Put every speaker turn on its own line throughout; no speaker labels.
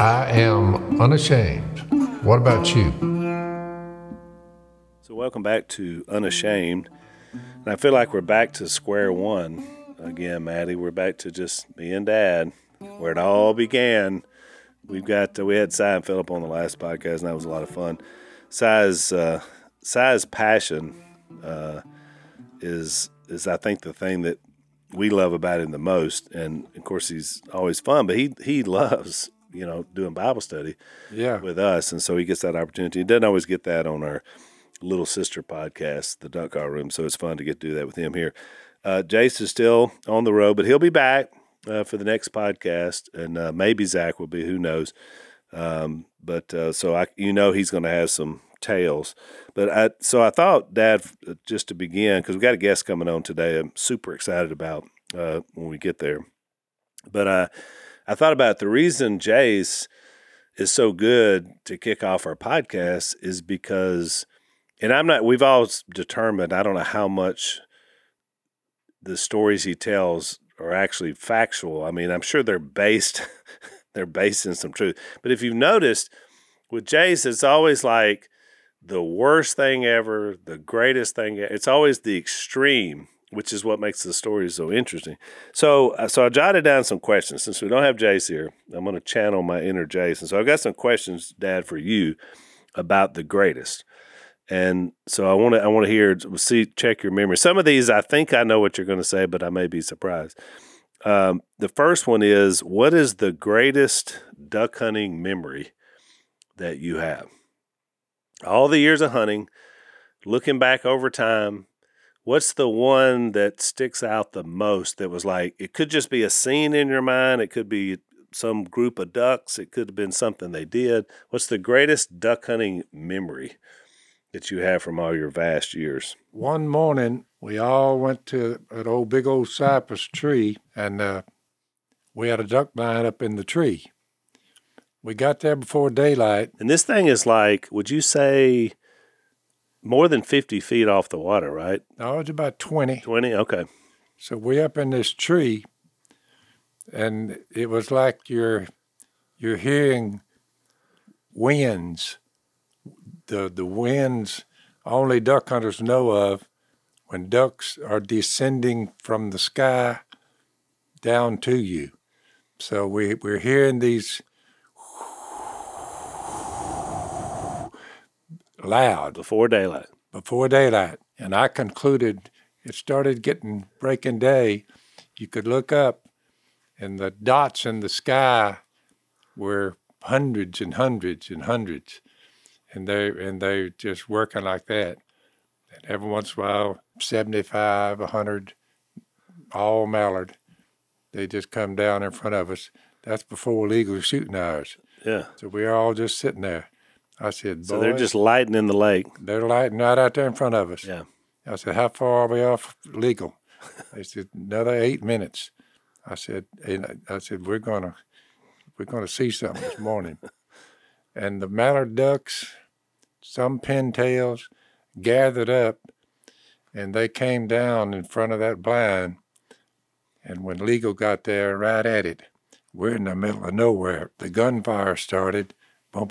I am unashamed. What about you?
So, welcome back to Unashamed. And I feel like we're back to square one again, Maddie. We're back to just being dad, where it all began. We've got uh, we had Cy and Philip on the last podcast, and that was a lot of fun. Cy's uh, Cy's passion uh, is is I think the thing that we love about him the most, and of course he's always fun, but he he loves you know doing Bible study
Yeah.
with us, and so he gets that opportunity. He doesn't always get that on our little sister podcast, the Duck Call Room, so it's fun to get to do that with him here. Uh, Jace is still on the road, but he'll be back uh, for the next podcast, and uh, maybe Zach will be. Who knows? Um, but uh, so I, you know, he's going to have some tales. But I, so I thought, Dad, uh, just to begin, because we got a guest coming on today. I'm super excited about uh, when we get there. But uh, I thought about the reason Jace is so good to kick off our podcast is because, and I'm not. We've all determined. I don't know how much the stories he tells are actually factual. I mean, I'm sure they're based. they're based in some truth. But if you've noticed, with Jace, it's always like the worst thing ever, the greatest thing. It's always the extreme, which is what makes the story so interesting. So, uh, so I jotted down some questions. Since we don't have Jace here, I'm going to channel my inner Jason. so I've got some questions, Dad, for you about the greatest. And so I want to I want to hear see check your memory. Some of these I think I know what you're going to say, but I may be surprised. Um, the first one is what is the greatest duck hunting memory that you have? All the years of hunting, looking back over time, what's the one that sticks out the most that was like it could just be a scene in your mind, it could be some group of ducks, it could have been something they did. What's the greatest duck hunting memory that you have from all your vast years?
One morning, we all went to an old big old cypress tree, and uh, we had a duck blind up in the tree. We got there before daylight.
And this thing is like, would you say more than 50 feet off the water, right?
Oh, no, it was about 20.
20? Okay.
So we up in this tree, and it was like you're you're hearing winds. The the winds only duck hunters know of when ducks are descending from the sky down to you. So we, we're hearing these loud
Before daylight.
before daylight. And I concluded it started getting breaking day. You could look up, and the dots in the sky were hundreds and hundreds and hundreds, and they and they just working like that. And every once in a while, seventy-five, a hundred, all mallard. They just come down in front of us. That's before legal shooting hours.
Yeah.
So we're all just sitting there. I said,
So they're just lighting in the lake.
they're lighting right out there in front of us.
Yeah.
I said, How far are we off legal? They said, Another eight minutes. I said, and I- I said, We're gonna we're gonna see something this morning. and the mallard ducks, some pintails, gathered up and they came down in front of that blind. And when legal got there right at it, we're in the middle of nowhere. The gunfire started. I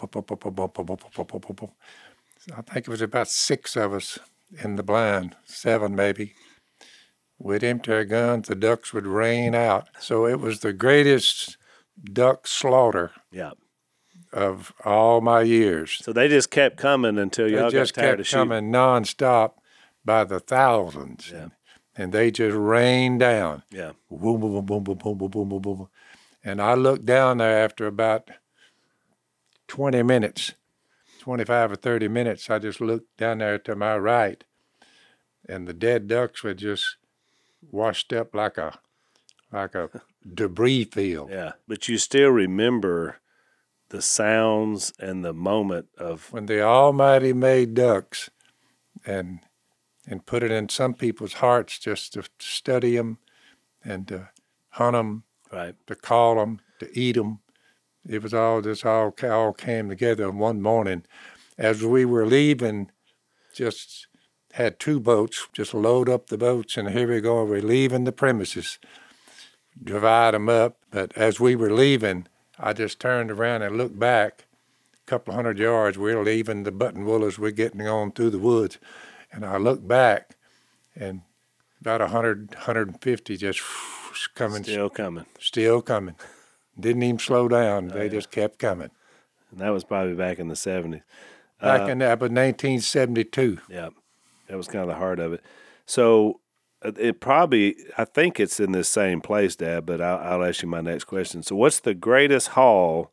think it was about six of us in the blind, seven maybe. We'd empty our guns, the ducks would rain out. So it was the greatest duck slaughter
Yeah.
of all my years.
So they just kept coming until y'all
just
got tired
kept
of shooting.
coming nonstop by the thousands.
Yeah.
And they just rained down.
Yeah.
Boom, boom, boom, boom, boom, boom, boom, boom, boom, boom. And I looked down there after about 20 minutes, 25 or 30 minutes. I just looked down there to my right, and the dead ducks were just washed up like a like a debris field.
Yeah. But you still remember the sounds and the moment of
When the Almighty made ducks, and and put it in some people's hearts just to study them and to hunt them
right.
to call them, to eat them. It was all this all all came together one morning, as we were leaving. Just had two boats. Just load up the boats, and here we go. We're leaving the premises. Divide them up. But as we were leaving, I just turned around and looked back a couple hundred yards. We're leaving the buttonwillows. We're getting on through the woods. And I looked back and about 100, 150 just coming, still, coming.
Still coming.
Didn't even slow down. They just kept coming.
And that was probably back in the 70s.
Back in that was 1972.
Yeah, that was kind of the heart of it. So uh, it probably, I think it's in this same place, Dad. But I'll, I'll ask you my next question. So, what's the greatest haul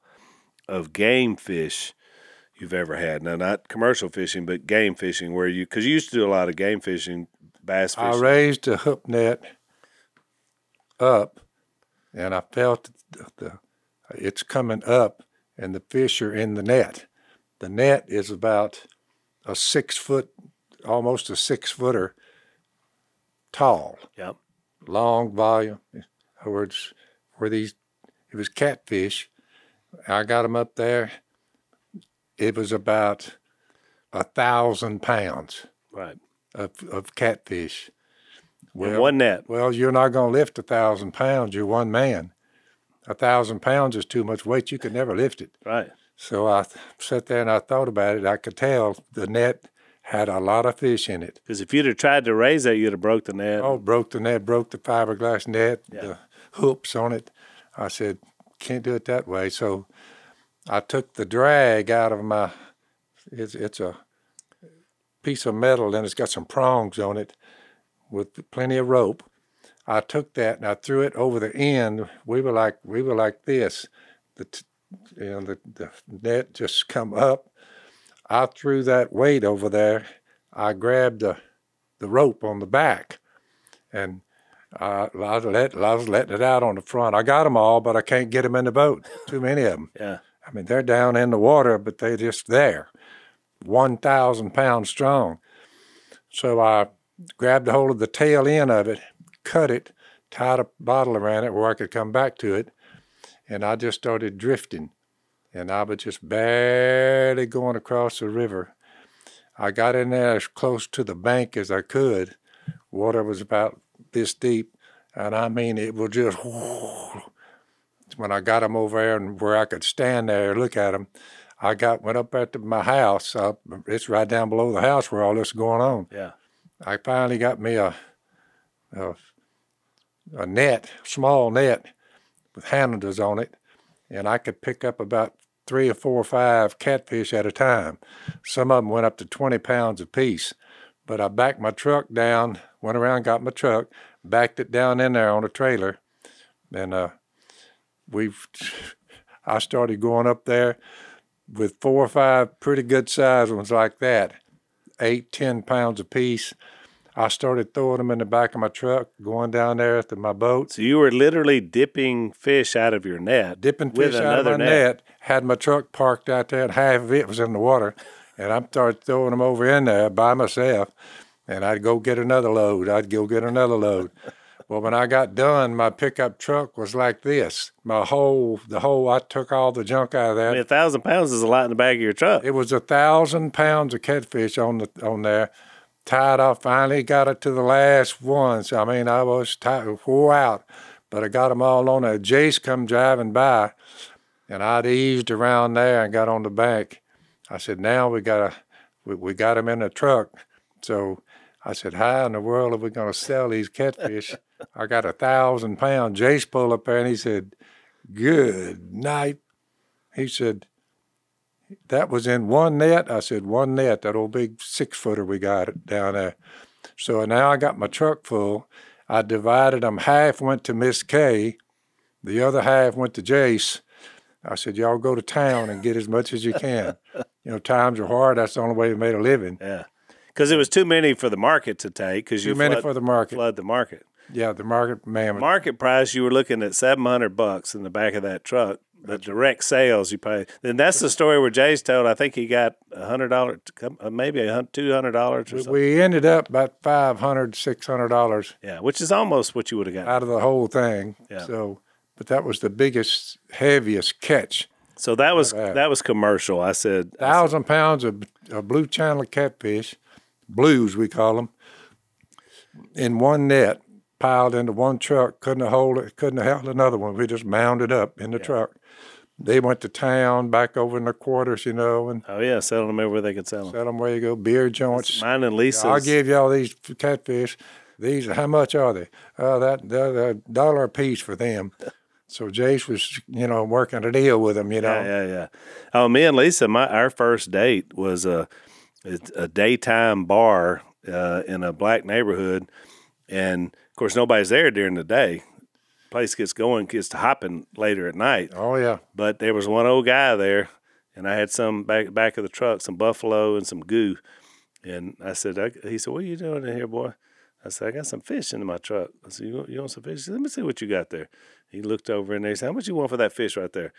of game fish you've ever had? Now, not commercial fishing, but game fishing, where you because you used to do a lot of game fishing, bass fishing.
I raised a hook net up, and I felt the, it's coming up, and the fish are in the net. The net is about a six foot, almost a six footer tall,
Yep.
long volume. In other words, where these it was catfish. I got them up there. It was about a thousand pounds
Right.
of, of catfish.
In one net.
Well, you're not going to lift a thousand pounds. You're one man. A thousand pounds is too much weight. You could never lift it.
Right.
So I th- sat there and I thought about it. I could tell the net had a lot of fish in it.
Because if you'd have tried to raise that, you'd have broke the net.
Oh, broke the net, broke the fiberglass net,
Yeah.
the hoops on it. I said, can't do it that way. So I took the drag out of my. It's it's a piece of metal and it's got some prongs on it, with plenty of rope. I took that and I threw it over the end. We were like we were like this. The t- you know the, the net just come up. I threw that weight over there. I grabbed the the rope on the back, and I, let, I was letting it out on the front. I got them all, but I can't get them in the boat. Too many of them.
Yeah.
I mean, they're down in the water, but they're just there, 1,000 pounds strong. So I grabbed a hold of the tail end of it, cut it, tied a bottle around it where I could come back to it, and I just started drifting. And I was just barely going across the river. I got in there as close to the bank as I could. Water was about this deep, and I mean, it was just when I got them over there and where I could stand there and look at them, I got went up at the, my house. Uh, it's right down below the house where all this is going on.
Yeah.
I finally got me a a, a net, small net with handles on it, and I could pick up about three or four or five catfish at a time. Some of them went up to 20 pounds apiece. But I backed my truck down, went around, got my truck, backed it down in there on a trailer, and uh, we've. I started going up there with four or five pretty good sized ones like that, eight, ten pounds apiece. I started throwing them in the back of my truck, going down there to my boat,
So you were literally dipping fish out of your net,
dipping
with
fish out of my
another
net. Had my truck parked out there, and half of it was in the water. And I started throwing them over in there by myself. And I'd go get another load. I'd go get another load. well, when I got done, my pickup truck was like this. My whole, the whole, I took all the junk out of that.
I mean, a thousand pounds is a lot in the back of your truck.
It was a thousand pounds of catfish on the on there. Tied off. Finally got it to the last ones. I mean, I was tired, wore out, but I got them all on there. Jace come driving by, and I'd eased around there and got on the bank. I said, "Now we got to, we, we got him in the truck." So I said, "How in the world are we going to sell these catfish?" I got a thousand pounds. Jace pulled up there and he said, "Good night." He said, that was in one net. I said, one net, that old big six footer we got it down there. So now I got my truck full. I divided them. Half went to Miss Kay, the other half went to Jace. I said, y'all go to town and get as much as you can. you know, times are hard. That's the only way we made a living.
Yeah. Because it was too many for the market to take. Because you
Too many
flood,
for the market.
flood the market.
Yeah, the market man.
Market price, you were looking at seven hundred bucks in the back of that truck. The direct sales you pay. Then that's the story where Jace told. I think he got a hundred dollars, uh, maybe a two hundred dollars or something.
we ended up about five hundred, six hundred dollars
yeah, which is almost what you would have got.
out of the whole thing.
Yeah.
So, but that was the biggest, heaviest catch.
So that was that was commercial. I said, I said,
thousand pounds of, of blue channel catfish, blues we call them, in one net, piled into one truck. Couldn't have hold it. Couldn't have held another one. We just mounded up in the truck. They went to town back over in the quarters, you know, and
Oh yeah, selling them everywhere they could sell them.
tell them where you go, beer joints.
Mine and Lisa's.
I'll give y'all these catfish. These, how much are they? Uh, that, a dollar a piece for them. So Jace was, you know, working a deal with them, you know.
Yeah, yeah, yeah. Oh, me and Lisa, my our first date was a a daytime bar uh, in a black neighborhood, and of course nobody's there during the day. Place gets going, gets to hopping later at night.
Oh yeah.
But there was one old guy there, and I had some back back of the truck, some buffalo and some goo. And I said, I, he said, "What are you doing in here, boy?" I said, "I got some fish in my truck." I said, "You want, you want some fish?" He said, Let me see what you got there. He looked over and there. He said, "How much you want for that fish right there?"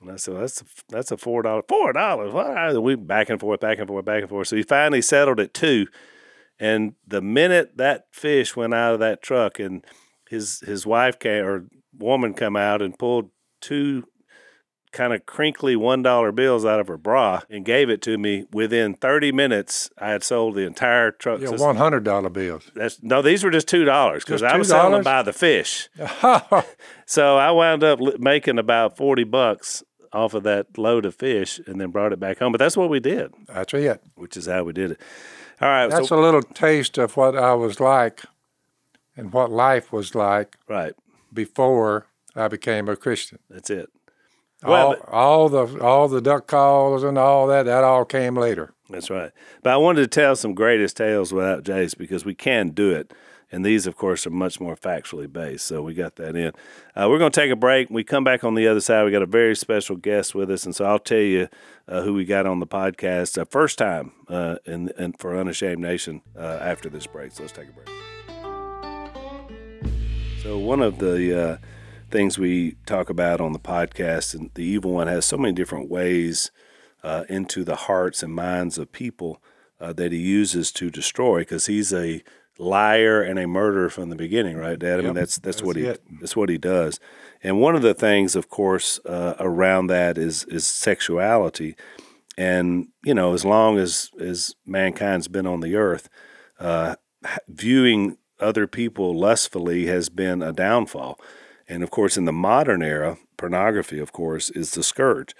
And I said, well, "That's a, that's a four dollar four dollars." What? We back and forth, back and forth, back and forth. So he finally settled at two. And the minute that fish went out of that truck, and his his wife came or woman come out and pulled two kind of crinkly one dollar bills out of her bra and gave it to me within 30 minutes i had sold the entire truck
Yeah,
So
one hundred dollar bills.
that's no these were just two dollars because i was selling them by the fish. So i wound up making about 40 bucks off of that load of fish and then brought it back home but that's what we did.
That's it.
which is how we did it. All right
That's
so
a little taste of what I was like and what life was like
right
before I became a Christian.
that's it Well,
all,
but-
all the all the duck calls and all that that all came later.
That's right. But I wanted to tell some greatest tales without Jace because we can do it. And these, of course, are much more factually based. So we got that in. Uh, we're going to take a break. We come back on the other side. We got a very special guest with us. And so I'll tell you uh, who we got on the podcast uh, first time uh, in, in, for Unashamed Nation uh, after this break. So let's take a break. So one of the uh, things we talk about on the podcast, and the evil one has so many different ways uh, into the hearts and minds of people uh, that he uses to destroy, because he's a liar and a murderer from the beginning, right, Dad? I mean, that's that's,
that's
what he
it.
that's what he does. And one of the things, of course, uh, around that is is sexuality, and you know, as long as as mankind's been on the earth, uh, viewing other people lustfully has been a downfall. And of course, in the modern era, pornography, of course, is the scourge.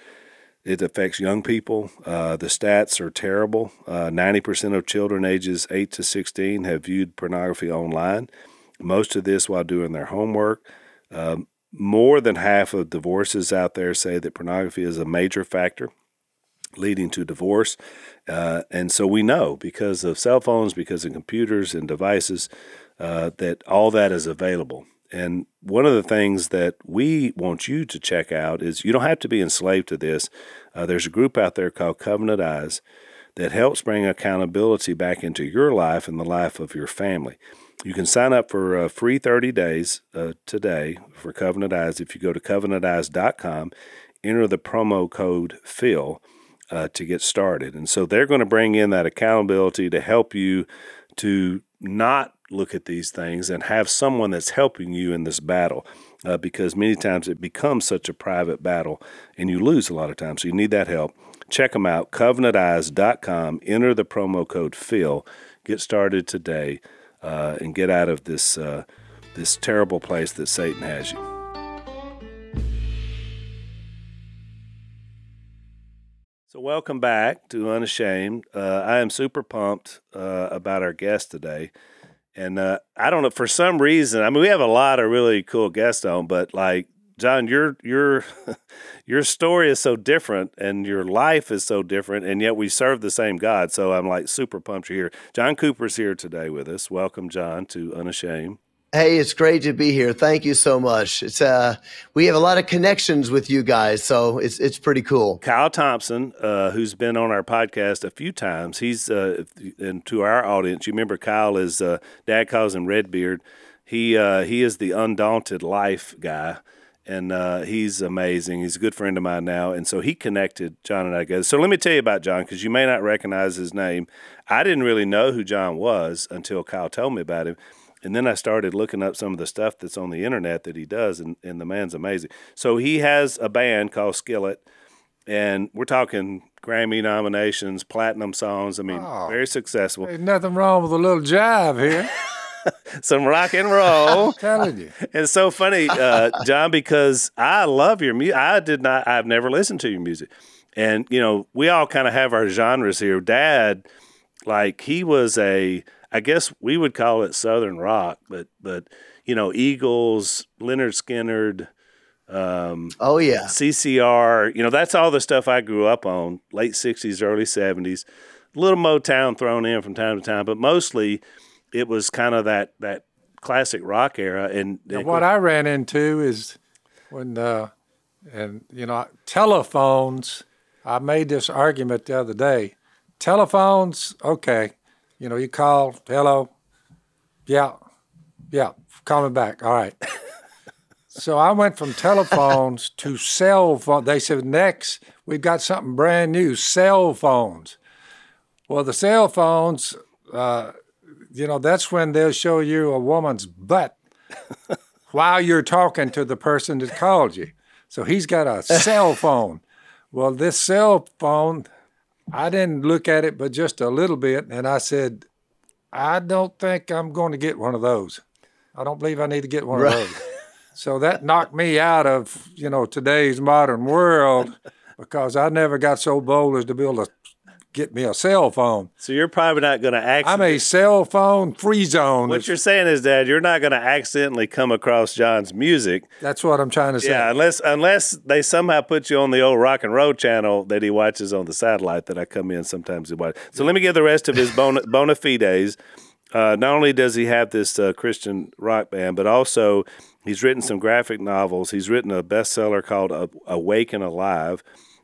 It affects young people. Uh, the stats are terrible. Uh, 90% of children ages 8 to 16 have viewed pornography online, most of this while doing their homework. Um, more than half of divorces out there say that pornography is a major factor leading to divorce. Uh, and so we know because of cell phones, because of computers and devices, uh, that all that is available. And one of the things that we want you to check out is you don't have to be enslaved to this. Uh, there's a group out there called Covenant Eyes that helps bring accountability back into your life and the life of your family. You can sign up for a free 30 days uh, today for Covenant Eyes if you go to covenanteyes.com, enter the promo code PHIL uh, to get started. And so they're going to bring in that accountability to help you to not look at these things and have someone that's helping you in this battle. Uh, because many times it becomes such a private battle and you lose a lot of times. So you need that help. Check them out, covenanteyes.com. Enter the promo code PHIL. Get started today uh, and get out of this, uh, this terrible place that Satan has you. So, welcome back to Unashamed. Uh, I am super pumped uh, about our guest today. And uh, I don't know, for some reason, I mean, we have a lot of really cool guests on, but like, John, your your your story is so different, and your life is so different, and yet we serve the same God. So I'm like super pumped you're here. John Cooper's here today with us. Welcome, John, to Unashamed.
Hey, it's great to be here. Thank you so much. It's uh, we have a lot of connections with you guys, so it's it's pretty cool.
Kyle Thompson, uh, who's been on our podcast a few times, he's uh, and to our audience, you remember Kyle is uh, Dad calls him Redbeard. He uh, he is the undaunted life guy, and uh, he's amazing. He's a good friend of mine now, and so he connected John and I together. So let me tell you about John because you may not recognize his name. I didn't really know who John was until Kyle told me about him. And then I started looking up some of the stuff that's on the internet that he does, and, and the man's amazing. So he has a band called Skillet, and we're talking Grammy nominations, platinum songs. I mean,
Oh.
very successful.
There's nothing wrong with a little jive here.
some rock and roll.
I'm telling you.
It's so funny, uh, John, because I love your music. I did not. I've never listened to your music, and you know, we all kind of have our genres here. Dad, like he was a, I guess we would call it Southern rock, but but you know, Eagles, Lynyrd Skynyrd. Um,
Oh yeah.
CCR, you know, that's all the stuff I grew up on, late 60s, early 70s. A little Motown thrown in from time to time, but mostly it was kind of that that classic rock era. And,
And what I ran into is when, uh, and you know, telephones. I made this argument the other day. Telephones, okay, you know, you call, hello, yeah, yeah, call me back. All right. so I went from telephones to cell phone. They said next we've got something brand new, cell phones. Well, the cell phones, uh, you know, that's when they'll show you a woman's butt while you're talking to the person that called you. So he's got a cell phone. Well, this cell phone, I didn't look at it but just a little bit, and I said, I don't think I'm going to get one of those. I don't believe I need to get one
Right.
of those. So that knocked me out of, you know, today's modern world because I never got so bold as to able to get me a cell phone.
so you're probably not going to
I'm
accidentally.
a cell phone free zone.
what you're saying is, Dad, you're not going to accidentally come across John's music.
That's what I'm trying to say.
Yeah, unless unless they somehow put you on the old rock and roll channel that he watches on the satellite that I come in sometimes to watch. So let me get the rest of his bona, bona fides. Uh, not only does he have this uh, Christian rock band, but also he's written some graphic novels. He's written a bestseller called "Awake and Alive."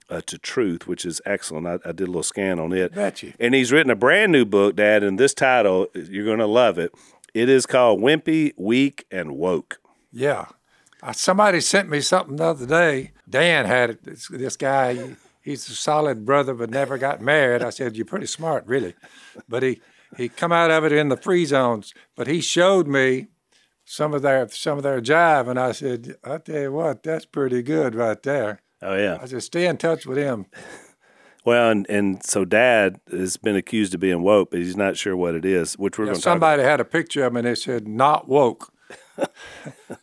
Uh, to truth, which is excellent. I, I did a little scan on it.
You.
And he's written a brand new book, Dad, and this title, you're going to love it. It is called Wimpy, Weak, and Woke.
Yeah. Uh, somebody sent me something the other day. Dan had it. This, this guy, he- he's a solid brother, but never got married. I said, "You're pretty smart, really," but he he come out of it in the free zones. But he showed me some of their some of their jive, and I said, "I tell you what, that's pretty good right there."
Oh, yeah.
I said, "Stay in touch with him."
Well, and, and so dad has been accused of being woke, but he's not sure what it is, which we're
Yeah,
going to talk about.
somebody had a picture of him, and they said, "Not woke."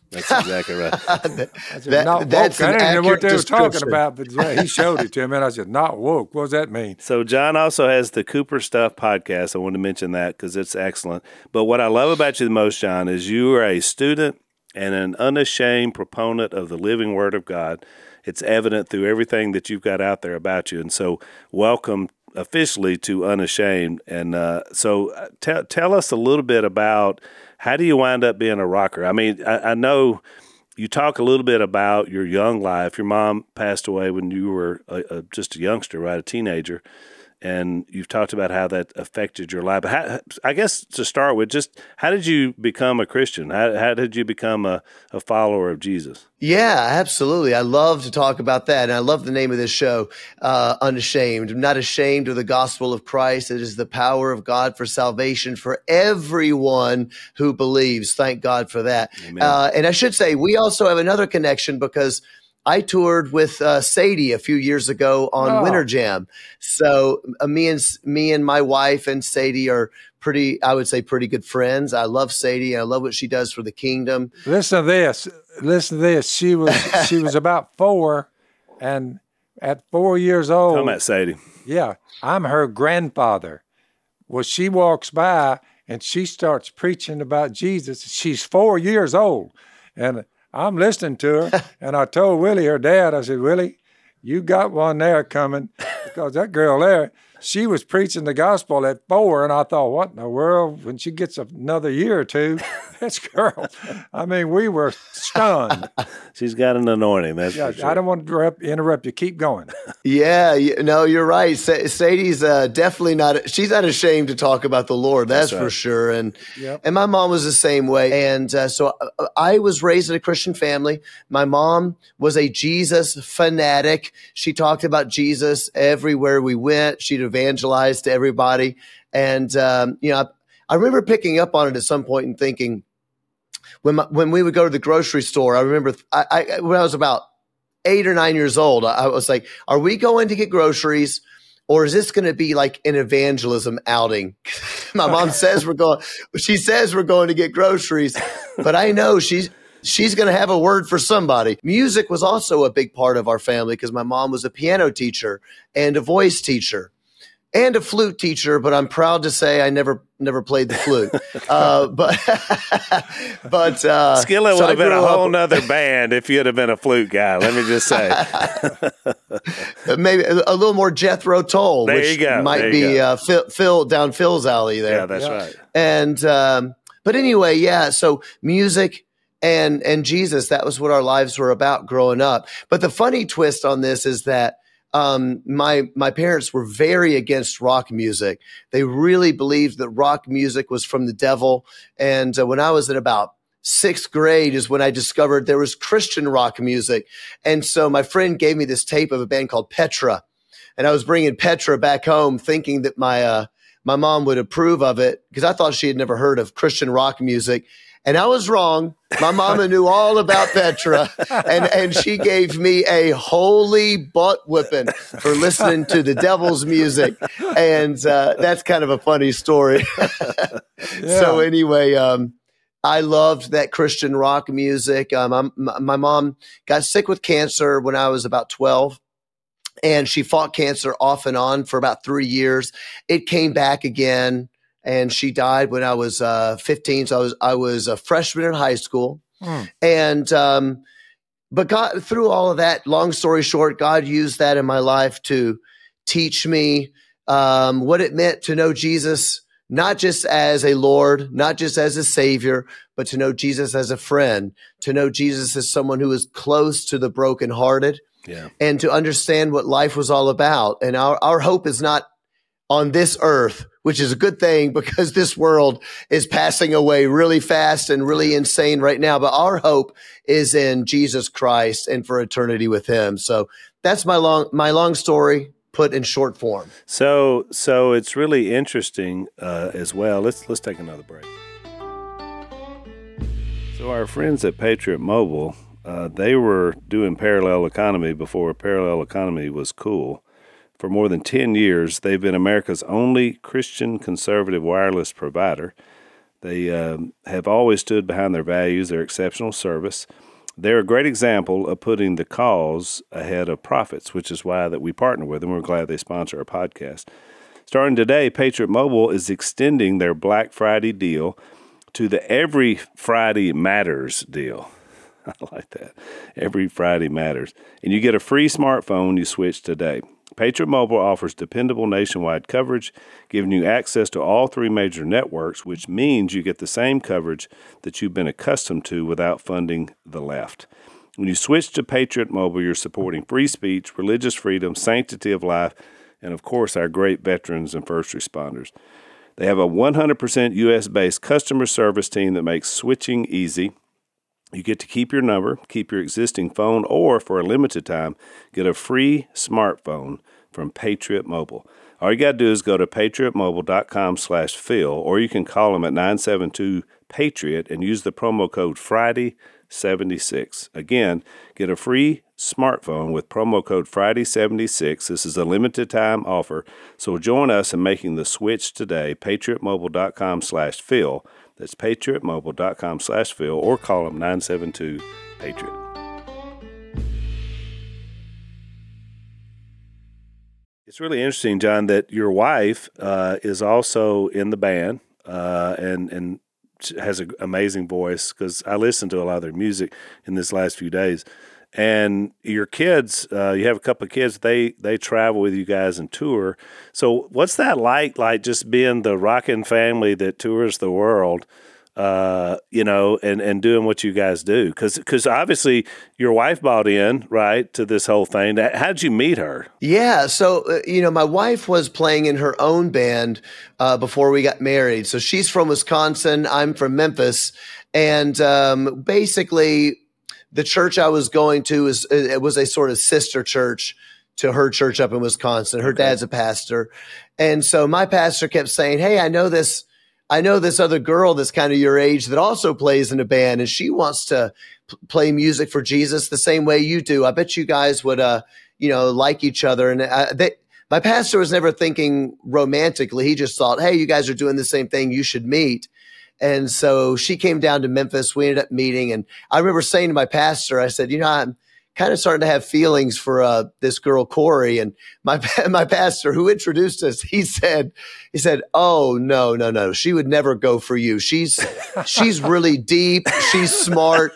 That's exactly right.
I said,
That-
"Not
that's
woke." I didn't know what they were talking about, but yeah, he showed it to me, and I said, "Not woke." What does that mean?
So John also has the Cooper Stuff podcast. I wanted to mention that because it's excellent. But what I love about you the most, John, is you are a student and an unashamed proponent of the living Word of God. It's evident through everything that you've got out there about you. And so, welcome officially to Unashamed. And uh, so, uh, tell tell us a little bit about how do you wind up being a rocker? I mean, I, I know you talk a little bit about your young life. Your mom passed away when you were a, a, just a youngster, right, a teenager, and you've talked about how that affected your life. How, I guess to start with, just how did you become a Christian? How, how did you become a, a follower of Jesus?
Yeah, absolutely. I love to talk about that. And I love the name of this show, uh, Unashamed. I'm not ashamed of the gospel of Christ. It is the power of God for salvation for everyone who believes. Thank God for that. Uh, and I should say, we also have another connection because I toured with uh, Sadie a few years ago on
Oh.
Winter Jam. So uh, me and me and my wife and Sadie are pretty, I would say, pretty good friends. I love Sadie. I love what she does for the kingdom.
Listen to this. Listen to this. She was she was about four, and at four years old,
Talking at Sadie.
yeah, I'm her grandfather. Well, she walks by and she starts preaching about Jesus. She's four years old, and I'm listening to her. and I told Willie, her dad, I said, Willie, you got one there coming because that girl there, she was preaching the gospel at four, and I thought, what in the world? When she gets another year or two, this girl. I mean, we were stunned.
She's got an anointing. That's
Yeah,
for sure.
I don't want to interrupt, interrupt you. Keep going.
Yeah, no, you're right. Sadie's uh, definitely not. She's not ashamed to talk about the Lord. That's,
That's
for sure. And
Yep.
and my mom was the same way. And uh, so uh, I was raised in a Christian family. My mom was a Jesus fanatic. She talked about Jesus everywhere we went. She'd evangelize to everybody. And um, you know, I, I remember picking up on it at some point and thinking, when my, when we would go to the grocery store, I remember I, I when I was about eight or nine years old, I, I was like, "Are we going to get groceries, or is this going to be like an evangelism outing? My mom says we're going, she says we're going to get groceries, but I know she's, she's going to have a word for somebody. Music was also a big part of our family because my mom was a piano teacher and a voice teacher and a flute teacher, but I'm proud to say I never never played the flute. uh, but but uh,
Skillet would have been a whole nother band if you'd have been a flute guy. Let me just say,
maybe a, little more Jethro Tull,
there
which might
be
uh, Phil, Phil, down Phil's alley there.
Yeah, that's yeah. right.
And um, but anyway, yeah. So music and and Jesus, that was what our lives were about growing up. But the funny twist on this is that um, my my parents were very against rock music. They really believed that rock music was from the devil. And uh, when I was in about sixth grade is when I discovered there was Christian rock music. And so my friend gave me this tape of a band called Petra, and I was bringing Petra back home, thinking that my uh, my mom would approve of it because I thought she had never heard of Christian rock music. And I was wrong. My mama knew all about Petra, and, and she gave me a holy butt whipping for listening to the devil's music. And uh, that's kind of a funny story. yeah. So, anyway, um, I loved that Christian rock music. Um, my mom got sick with cancer when I was about 12 and she fought cancer off and on for about three years. It came back again and she died when I was uh, 15. So I was I was a freshman in high school, mm. and um, but God through all of that. Long story short, God used that in my life to teach me um, what it meant to know Jesus, not just as a Lord, not just as a Savior, but to know Jesus as a friend, to know Jesus as someone who is close to the brokenhearted.
Yeah.
And to understand what life was all about. And our, our hope is not on this earth, which is a good thing because this world is passing away really fast and really insane right now. But our hope is in Jesus Christ and for eternity with him. So that's my long, my long story put in short form.
So, so it's really interesting uh, as well. Let's, let's take another break. So our friends at Patriot Mobile, uh, they were doing parallel economy before parallel economy was cool. For more than 10 years, they've been America's only Christian conservative wireless provider. They um, have always stood behind their values, their exceptional service. They're a great example of putting the cause ahead of profits, which is why that we partner with them. We're glad they sponsor our podcast. Starting today, Patriot Mobile is extending their Black Friday deal to the Every Friday Matters deal. I like that. Every Friday Matters. And you get a free smartphone you switch today. Patriot Mobile offers dependable nationwide coverage, giving you access to all three major networks, which means you get the same coverage that you've been accustomed to without funding the left. When you switch to Patriot Mobile, you're supporting free speech, religious freedom, sanctity of life, and of course, our great veterans and first responders. They have a 100% US based customer service team that makes switching easy. You get to keep your number, keep your existing phone, or for a limited time, get a free smartphone from Patriot Mobile. All you got to do is go to patriotmobile.com slash Phil, or you can call them at 972-PATRIOT and use the promo code FRIDAY76. Again, get a free smartphone with promo code FRIDAY76. This is a limited time offer, so join us in making the switch today, patriotmobile.com slash Phil. That's patriotmobile.com slash Phil or call them 972 Patriot. It's really interesting, John, that your wife uh, is also in the band uh, and and has an amazing voice because I listened to a lot of their music in this last few days and your kids uh, you have a couple of kids they they travel with you guys and tour so what's that like like just being the rockin' family that tours the world uh, you know, and, and doing what you guys do. Cause, cause obviously your wife bought in, right, to this whole thing. How did you meet her?
Yeah. So, uh, you know, my wife was playing in her own band uh, before we got married. So she's from Wisconsin. I'm from Memphis. And um, basically, the church I was going to was it was a sort of sister church to her church up in Wisconsin. Her okay. dad's a pastor, and so my pastor kept saying, "Hey, I know this." I know this other girl that's kind of your age that also plays in a band and she wants to p- play music for Jesus the same way you do. I bet you guys would, uh, you know, like each other. And uh, they, my pastor was never thinking romantically. He just thought, hey, you guys are doing the same thing. You should meet. And so she came down to Memphis. We ended up meeting. And I remember saying to my pastor, I said, you know, I'm kind of starting to have feelings for uh, this girl, Korey. And my, my pastor who introduced us, he said, he said, Oh, no, no, no. She would never go for you. She's, she's really deep. She's smart.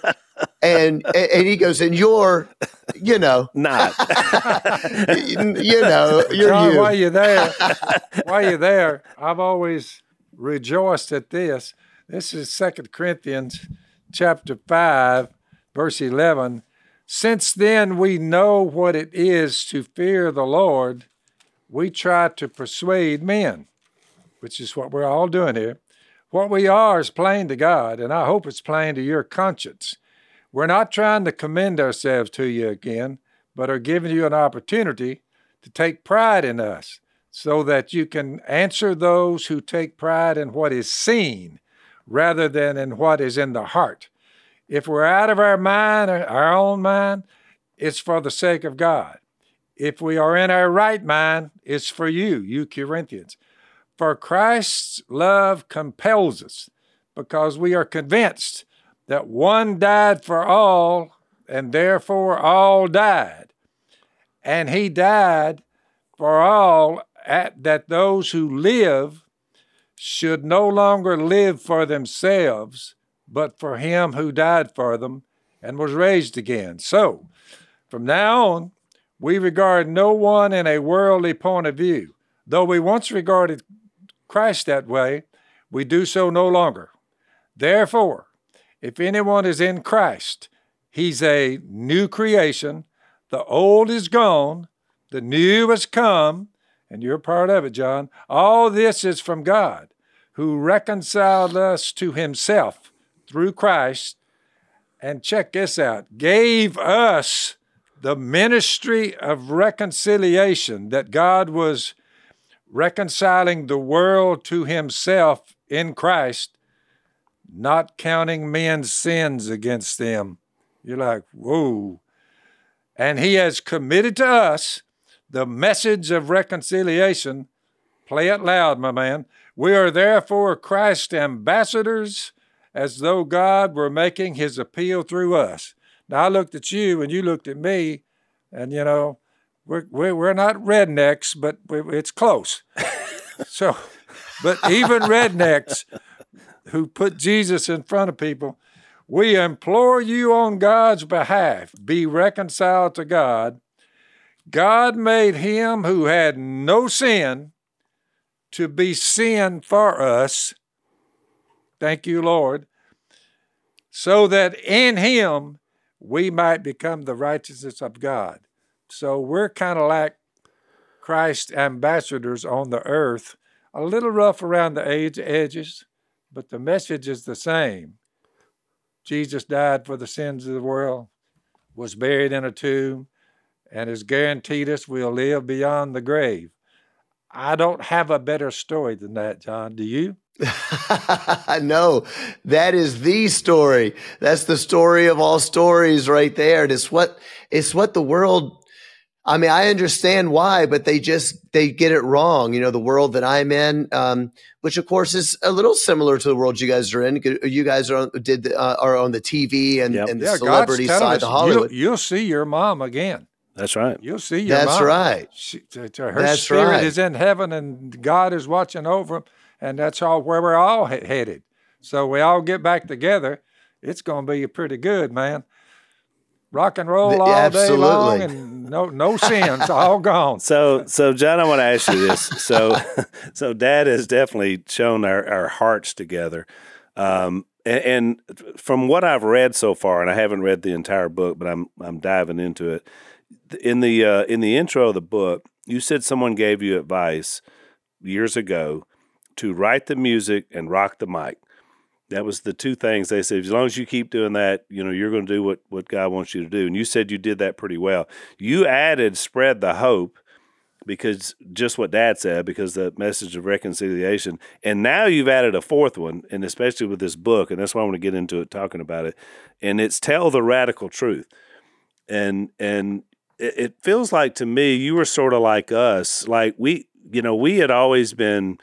And, and he goes, and you're, you know,
Not.
you know, you're
John,
you.
while you're there, while you're there, I've always rejoiced at this. This is Second Corinthians chapter five, verse eleven. Since then we know what it is to fear the Lord, we try to persuade men, which is what we're all doing here. What we are is plain to God, and I hope it's plain to your conscience. We're not trying to commend ourselves to you again, but are giving you an opportunity to take pride in us so that you can answer those who take pride in what is seen rather than in what is in the heart. If we're out of our mind, our own mind, it's for the sake of God. If we are in our right mind, it's for you, you Corinthians. For Christ's love compels us because we are convinced that one died for all, and therefore all died. And he died for all, at, that those who live should no longer live for themselves, but for him who died for them and was raised again. So, from now on, we regard no one in a worldly point of view. Though we once regarded Christ that way, we do so no longer. Therefore, if anyone is in Christ, he's a new creation. The old is gone, the new has come, and you're part of it, John. All this is from God, who reconciled us to himself through Christ. And check this out gave us the ministry of reconciliation, that God was reconciling the world to himself in Christ, not counting men's sins against them. You're like, whoa. And he has committed to us the message of reconciliation. Play it loud, my man. We are therefore Christ's ambassadors, as though God were making his appeal through us. Now, I looked at you and you looked at me, and you know, we're, we're, not rednecks, but it's close. so, but even rednecks who put Jesus in front of people, we implore you on God's behalf be reconciled to God. God made him who had no sin to be sin for us. Thank you, Lord. So that in him we might become the righteousness of God. So we're kind of like Christ ambassadors on the earth, a little rough around the ed- edges, but the message is the same. Jesus died for the sins of the world, was buried in a tomb, and has guaranteed us we'll live beyond the grave. I don't have a better story than that, John. Do you?
no, that is the story. That's the story of all stories right there. And it's what, it's what the world, I mean, I understand why, but they just, they get it wrong. You know, the world that I'm in, um, which of course is a little similar to the world you guys are in. You guys are on, did, uh, are on the TV and,
Yep.
and the
Yeah,
celebrity
God's
side
us,
of Hollywood.
You'll, you'll see your mom again.
That's right.
You'll see your
That's
mom.
right.
She, to- to- her
That's
spirit
right.
is in heaven, and God is watching over them, and that's all where we're all he- headed. So we all get back together. It's going to be pretty good, man. Rock and roll
The-
all day long, and no no sins, all gone.
So, so John, I want to ask you this. So, so Dad has definitely shown our, our hearts together. Um, and, and from what I've read so far, and I haven't read the entire book, but I'm I'm diving into it. In the uh, in the intro of the book, you said someone gave you advice years ago to write the music and rock the mic. That was the two things they said. As long as you keep doing that, you know you're going to do what what God wants you to do. And you said you did that pretty well. You added spread the hope because just what dad said because the message of reconciliation and now you've added a fourth one and especially with this book and that's why i want to get into it talking about it and it's tell the radical truth and and it, it feels like to me you were sort of like us. Like we, you know, we had always been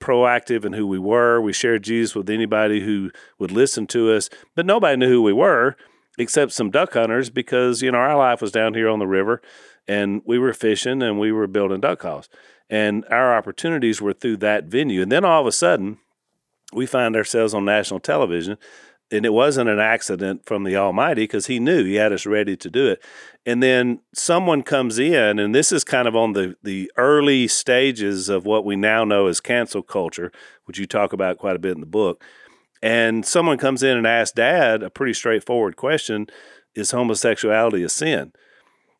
proactive in who we were. We shared Jesus with anybody who would listen to us, but nobody knew who we were except some duck hunters because you know our life was down here on the river and we were fishing and we were building duck calls and our opportunities were through that venue and then all of a sudden we find ourselves on national television and it wasn't an accident from the almighty because he knew he had us ready to do it. And then someone comes in and this is kind of on the the early stages of what we now know as cancel culture which you talk about quite a bit in the book. And someone comes in and asks dad a pretty straightforward question is homosexuality a sin?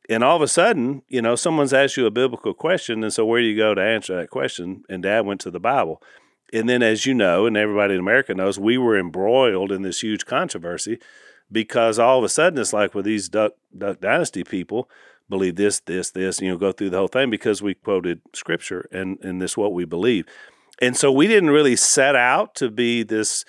And all of a sudden you know someone's asked you a biblical question and so where do you go to answer that question? And dad went to the bible and then as you know and everybody in america knows we were embroiled in this huge controversy because all of a sudden it's like with these duck duck dynasty people believe this this this you know go through the whole thing because we quoted scripture and and this what we believe. And so we didn't really set out to be this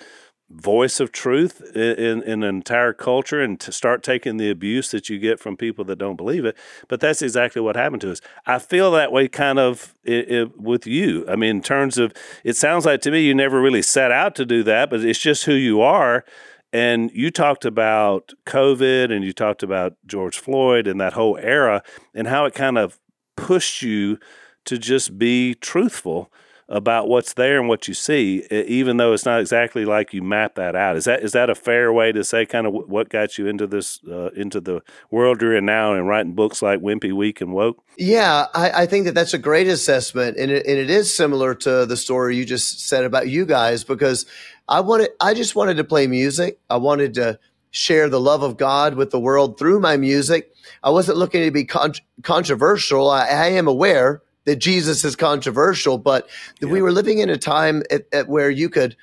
voice of truth in, in, an entire culture and to start taking the abuse that you get from people that don't believe it. But that's exactly what happened to us. I feel that way kind of it, it, with you. I mean, in terms of, it sounds like to me you never really set out to do that, but it's just who you are. And you talked about COVID and you talked about George Floyd and that whole era and how it kind of pushed you to just be truthful about what's there and what you see, even though it's not exactly like you map that out. Is that is that a fair way to say kind of what got you into this uh, into the world you're in now and writing books like Wimpy Weak and Woke?
Yeah, I, I think that that's a great assessment, and it, and it is similar to the story you just said about you guys because I wanted I just wanted to play music. I wanted to share the love of God with the world through my music. I wasn't looking to be con- controversial. I, I am aware that Jesus is controversial, but yeah. we were living in a time at, at where you could,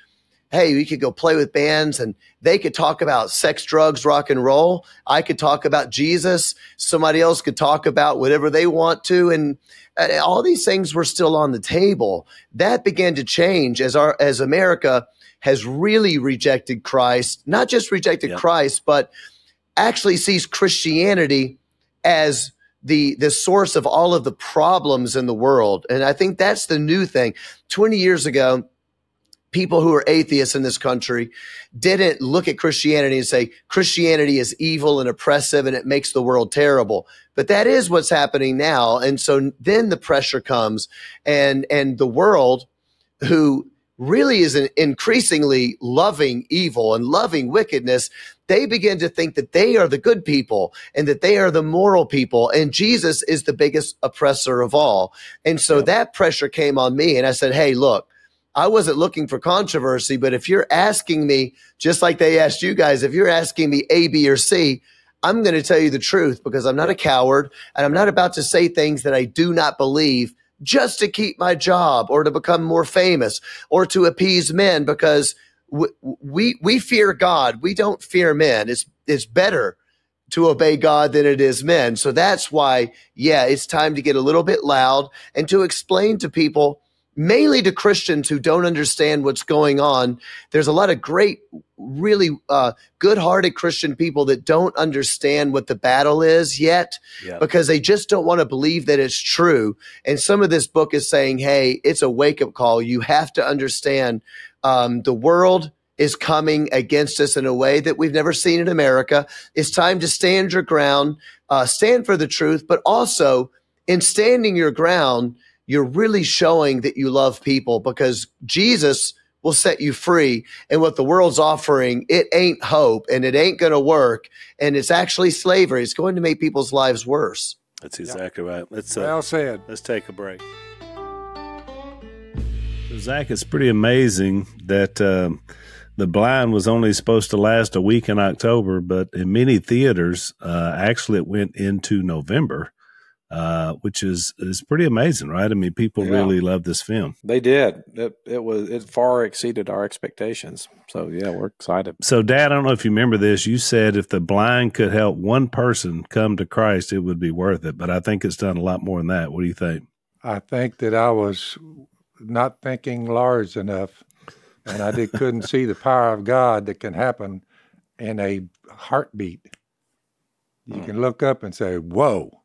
hey, you could go play with bands and they could talk about sex, drugs, rock and roll. I could talk about Jesus. Somebody else could talk about whatever they want to. And uh, all these things were still on the table. That began to change as our, as America has really rejected Christ, not just rejected yeah. Christ, but actually sees Christianity as the the source of all of the problems in the world. And I think that's the new thing. 20 years ago, people who are atheists in this country didn't look at Christianity and say Christianity is evil and oppressive and it makes the world terrible. But that is what's happening now. And so then the pressure comes and and the world who really is increasingly loving evil and loving wickedness, they begin to think that they are the good people and that they are the moral people. And Jesus is the biggest oppressor of all. And so yeah. that pressure came on me. And I said, Hey, look, I wasn't looking for controversy, but if you're asking me, just like they asked you guys, if you're asking me A, B, or C, I'm going to tell you the truth because I'm not a coward and I'm not about to say things that I do not believe just to keep my job or to become more famous or to appease men because we, we, we fear God. We don't fear men. It's, it's better to obey God than it is men. So that's why, yeah, it's time to get a little bit loud and to explain to people mainly to Christians who don't understand what's going on. There's a lot of great, really uh, good hearted Christian people that don't understand what the battle is yet yeah. because they just don't want to believe that it's true. And some of this book is saying, hey, it's a wake up call. You have to understand um, the world is coming against us in a way that we've never seen in America. It's time to stand your ground, uh, stand for the truth, but also in standing your ground, you're really showing that you love people because Jesus will set you free. And what the world's offering, it ain't hope and it ain't going to work. And it's actually slavery. It's going to make people's lives worse.
That's exactly right. Let's, uh,
well said.
Let's take a break. Zach, it's pretty amazing that um, the blind was only supposed to last a week in October, but in many theaters, uh, actually, it went into November uh, which is is pretty amazing, right? I mean, people yeah. really love this film.
They did. It, it was it far exceeded our expectations. So yeah, we're excited.
So, Dad, I don't know if you remember this. You said if the blind could help one person come to Christ, it would be worth it. But I think it's done a lot more than that. What do you think?
I think that I was not thinking large enough, and I did, couldn't see the power of God that can happen in a heartbeat. You hmm. can look up and say, "Whoa."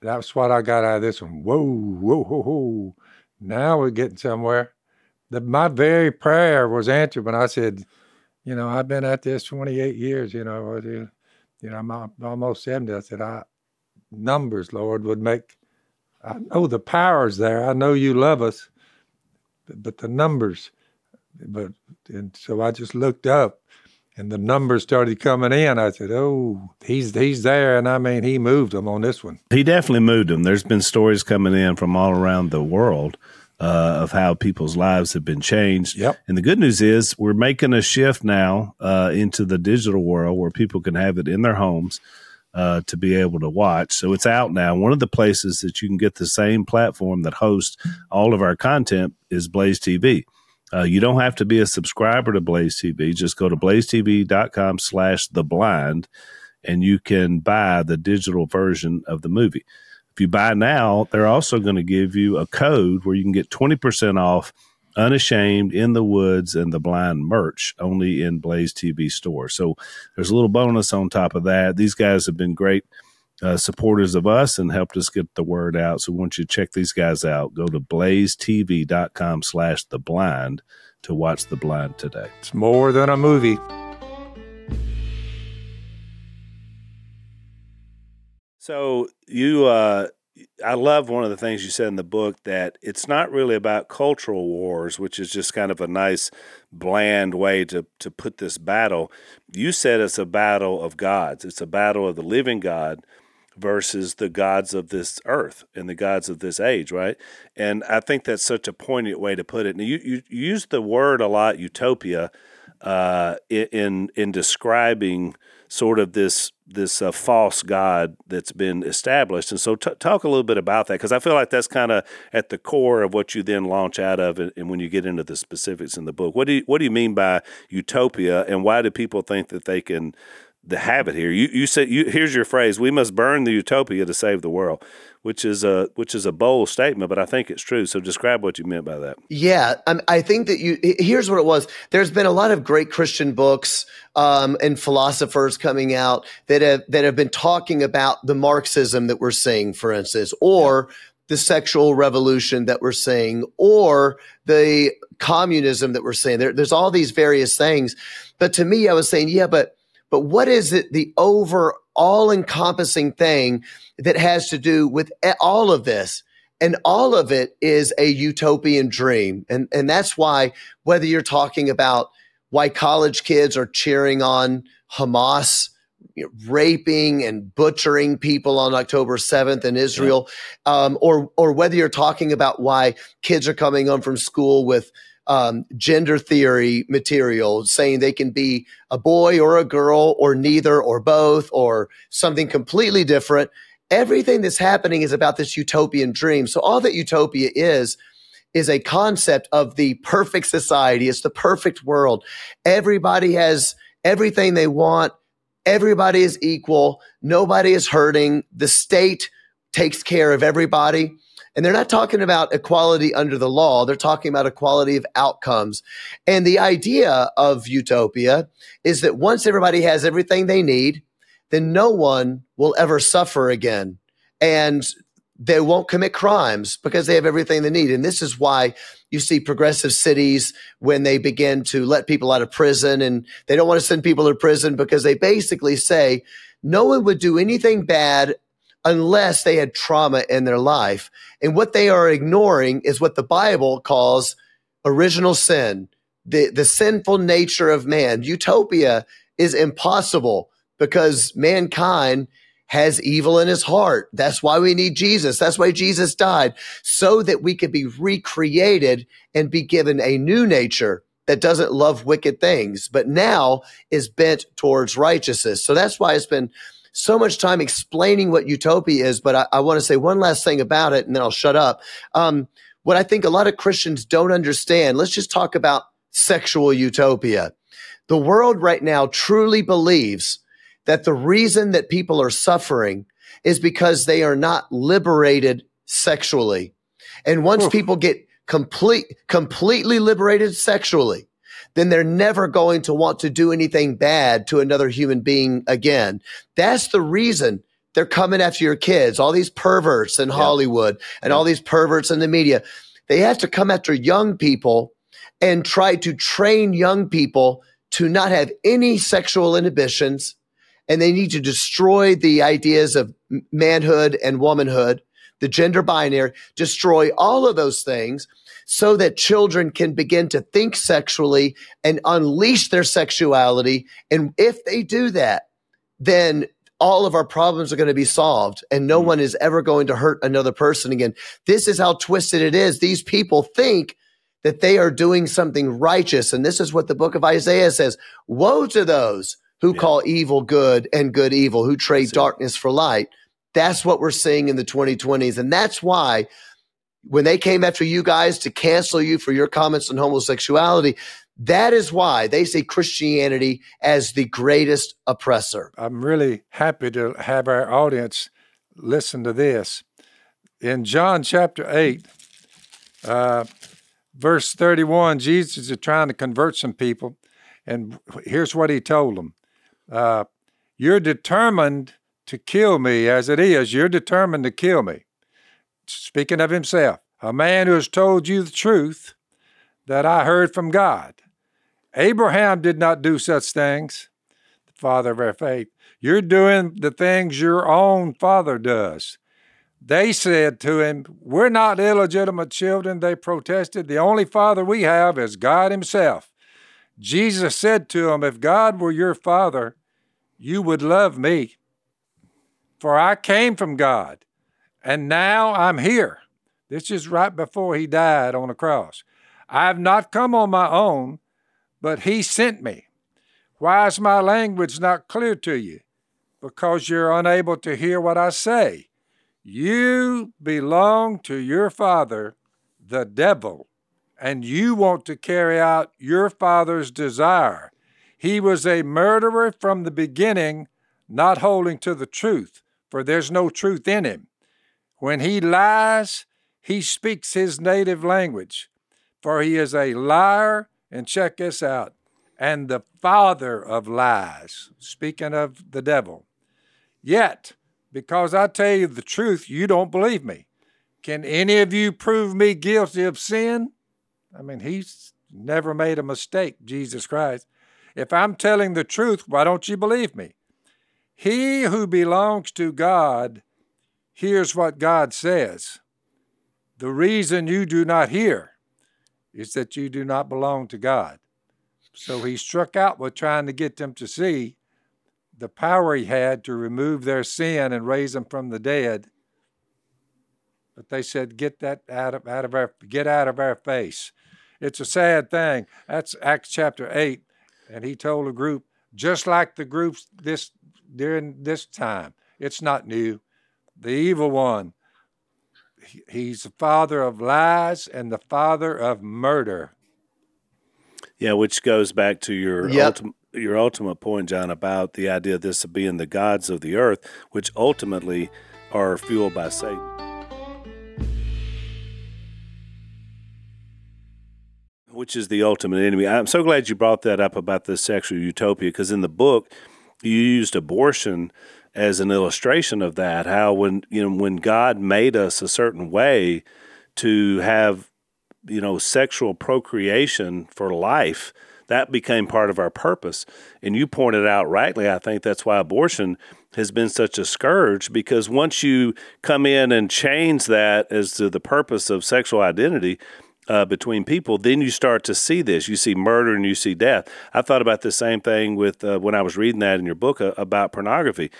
That's what I got out of this one. Whoa, whoa, whoa, whoa. Now we're getting somewhere. The, my very prayer was answered when I said, you know, I've been at this 28 years, you know, you know, I'm almost 70. I said, I, numbers, Lord, would make, I know the power's there. I know you love us, but, the numbers, but, and so I just looked up and the numbers started coming in. I said, "Oh, he's he's there," and I mean, he moved them on this one.
He definitely moved them. There's been stories coming in from all around the world uh, of how people's lives have been changed.
Yep.
And the good news is we're making a shift now uh, into the digital world where people can have it in their homes. Uh, to be able to watch. So it's out now. One of the places that you can get the same platform that hosts all of our content is Blaze TV. Uh, you don't have to be a subscriber to Blaze TV. Just go to blazetv.com slash the blind and you can buy the digital version of the movie. If you buy now, they're also going to give you a code where you can get 20% off Unashamed, In the Woods, and The Blind merch only in Blaze TV store. So there's a little bonus on top of that. These guys have been great uh, supporters of us and helped us get the word out. So once you to check these guys out, go to blazetv.com slash the blind to watch the blind today.
It's more than a movie.
So you uh I love one of the things you said in the book that it's not really about cultural wars, which is just kind of a nice, bland way to, to put this battle. You said it's a battle of gods. It's a battle of the living God versus the gods of this earth and the gods of this age, right? And I think that's such a poignant way to put it. Now, you, you, you use the word a lot, utopia, uh, in in describing sort of this this uh, false god that's been established. And so, t- talk a little bit about that because I feel like that's kind of at the core of what you then launch out of, and, and when you get into the specifics in the book. What do you, what do you mean by utopia, and why do people think that they can the habit here. You you said you here's your phrase: "We must burn the utopia to save the world," which is a which is a bold statement, but I think it's true. So describe what you meant by that.
Yeah, um, I think that you. Here's what it was. There's been a lot of great Christian books um, and philosophers coming out that have that have been talking about the Marxism that we're seeing, for instance, or the sexual revolution that we're seeing, or the communism that we're seeing. There, there's all these various things. But to me, I was saying, yeah, but but what is it, the over all encompassing thing that has to do with all of this? And all of it is a utopian dream. And, and that's why, whether you're talking about why college kids are cheering on Hamas, you know, raping and butchering people on October 7th in Israel, yeah. um, or, or whether you're talking about why kids are coming home from school with um, gender theory material saying they can be a boy or a girl or neither or both or something completely different. Everything that's happening is about this utopian dream. So all that utopia is, is a concept of the perfect society. It's the perfect world. Everybody has everything they want. Everybody is equal. Nobody is hurting. The state takes care of everybody. And they're not talking about equality under the law. They're talking about equality of outcomes. And the idea of utopia is that once everybody has everything they need, then no one will ever suffer again. And they won't commit crimes because they have everything they need. And this is why you see progressive cities when they begin to let people out of prison and they don't want to send people to prison because they basically say no one would do anything bad unless they had trauma in their life. And what they are ignoring is what the Bible calls original sin, the, the sinful nature of man. Utopia is impossible because mankind has evil in his heart. That's why we need Jesus. That's why Jesus died so that we could be recreated and be given a new nature that doesn't love wicked things, but now is bent towards righteousness. So that's why it's been so much time explaining what utopia is, but I, I want to say one last thing about it and then I'll shut up. Um, what I think a lot of Christians don't understand, let's just talk about sexual utopia. The world right now truly believes that the reason that people are suffering is because they are not liberated sexually. And once people get complete, completely liberated sexually, then they're never going to want to do anything bad to another human being again. That's the reason they're coming after your kids, all these perverts in Hollywood and all these perverts in the media. They have to come after young people and try to train young people to not have any sexual inhibitions. And they need to destroy the ideas of manhood and womanhood, the gender binary, destroy all of those things so that children can begin to think sexually and unleash their sexuality. And if they do that, then all of our problems are going to be solved and no hmm. one is ever going to hurt another person again. This is how twisted it is. These people think that they are doing something righteous. And this is what the book of Isaiah says. Woe to those who call evil good and good evil, who trade darkness for light. That's what we're seeing in the 2020s. And that's why when they came after you guys to cancel you for your comments on homosexuality, that is why they see Christianity as the greatest oppressor.
I'm really happy to have our audience listen to this. In John chapter 8, uh, verse 31, Jesus is trying to convert some people. And here's what he told them uh, You're determined to kill me as it is. You're determined to kill me. Speaking of himself, a man who has told you the truth that I heard from God. Abraham did not do such things, the father of our faith. You're doing the things your own father does. They said to him, We're not illegitimate children, they protested. The only father we have is God Himself. Jesus said to them, If God were your father, you would love me. For I came from God, and now I'm here. This is right before He died on the cross. I have not come on my own, but He sent me. Why is my language not clear to you? Because you're unable to hear what I say. You belong to your father, the devil, and you want to carry out your father's desire. He was a murderer from the beginning, not holding to the truth, for there's no truth in him. When he lies, he speaks his native language, for he is a liar, and check this out, and the father of lies, speaking of the devil. Yet, because I tell you the truth, you don't believe me. Can any of you prove me guilty of sin? I mean, he's never made a mistake, Jesus Christ. If I'm telling the truth, why don't you believe me? He who belongs to God hears what God says. The reason you do not hear is that you do not belong to God. So he struck out with trying to get them to see the power he had to remove their sin and raise them from the dead. But they said, "Get that out of out of our get out of our face." It's a sad thing. That's Acts chapter eight, and he told a group just like the groups this during this time. It's not new. The evil one. He's the father of lies and the father of murder.
Yeah, which goes back to your
Yep.
ultimate your ultimate point, John, about the idea of this being the gods of the earth, which ultimately are fueled by Satan. Which is the ultimate enemy. I'm so glad you brought that up about the sexual utopia, because in the book you used abortion as an illustration of that. How when you know when God made us a certain way to have you know sexual procreation for life that became part of our purpose and you pointed out rightly i think that's why abortion has been such a scourge because once you come in and change that as to the purpose of sexual identity uh, between people, then you start to see this. You see murder and you see death. I thought about the same thing with uh, when I was reading that in your book uh, about pornography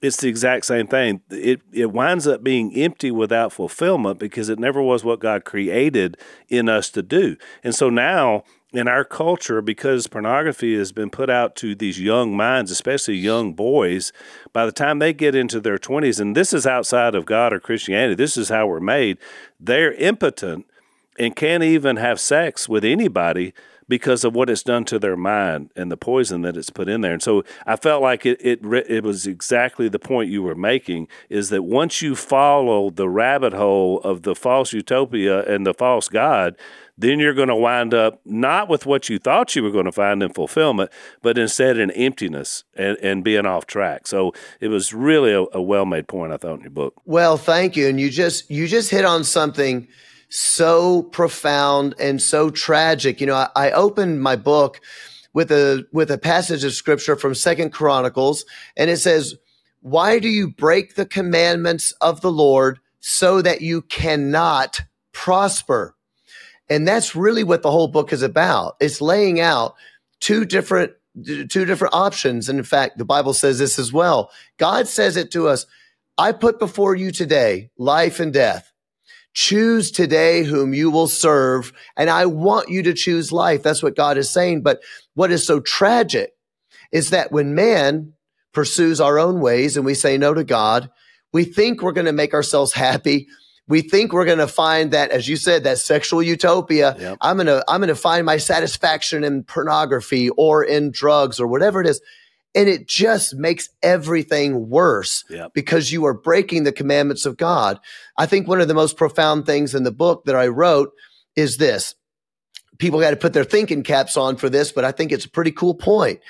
it's the exact same thing. It it winds up being empty without fulfillment because it never was what God created in us to do. And so now in our culture, because pornography has been put out to these young minds, especially young boys, by the time they get into their twenties, and this is outside of God or Christianity, this is how we're made, they're impotent and can't even have sex with anybody because of what it's done to their mind and the poison that it's put in there. And so I felt like it it it was exactly the point you were making is that once you follow the rabbit hole of the false utopia and the false god, then you're going to wind up not with what you thought you were going to find in fulfillment, but instead in emptiness and, and being off track. So it was really a, a well made point, I thought, in your book.
Well, thank you. And you just you just hit on something so profound and so tragic. You know, I, I opened my book with a with a passage of scripture from Second Chronicles, and it says, Why do you break the commandments of the Lord so that you cannot prosper? And that's really what the whole book is about. It's laying out two different two different options. And in fact, the Bible says this as well. God says it to us. I put before you today life and death. Choose today whom you will serve. And I want you to choose life. That's what God is saying. But what is so tragic is that when man pursues our own ways and we say no to God, we think we're going to make ourselves happy we think we're going to find that, as you said, that sexual utopia. Yep. I'm going to, I'm going to find my satisfaction in pornography or in drugs or whatever it is. And it just makes everything worse yep. because you are breaking the commandments of God. I think one of the most profound things in the book that I wrote is this. People got to put their thinking caps on for this, but I think it's a pretty cool point.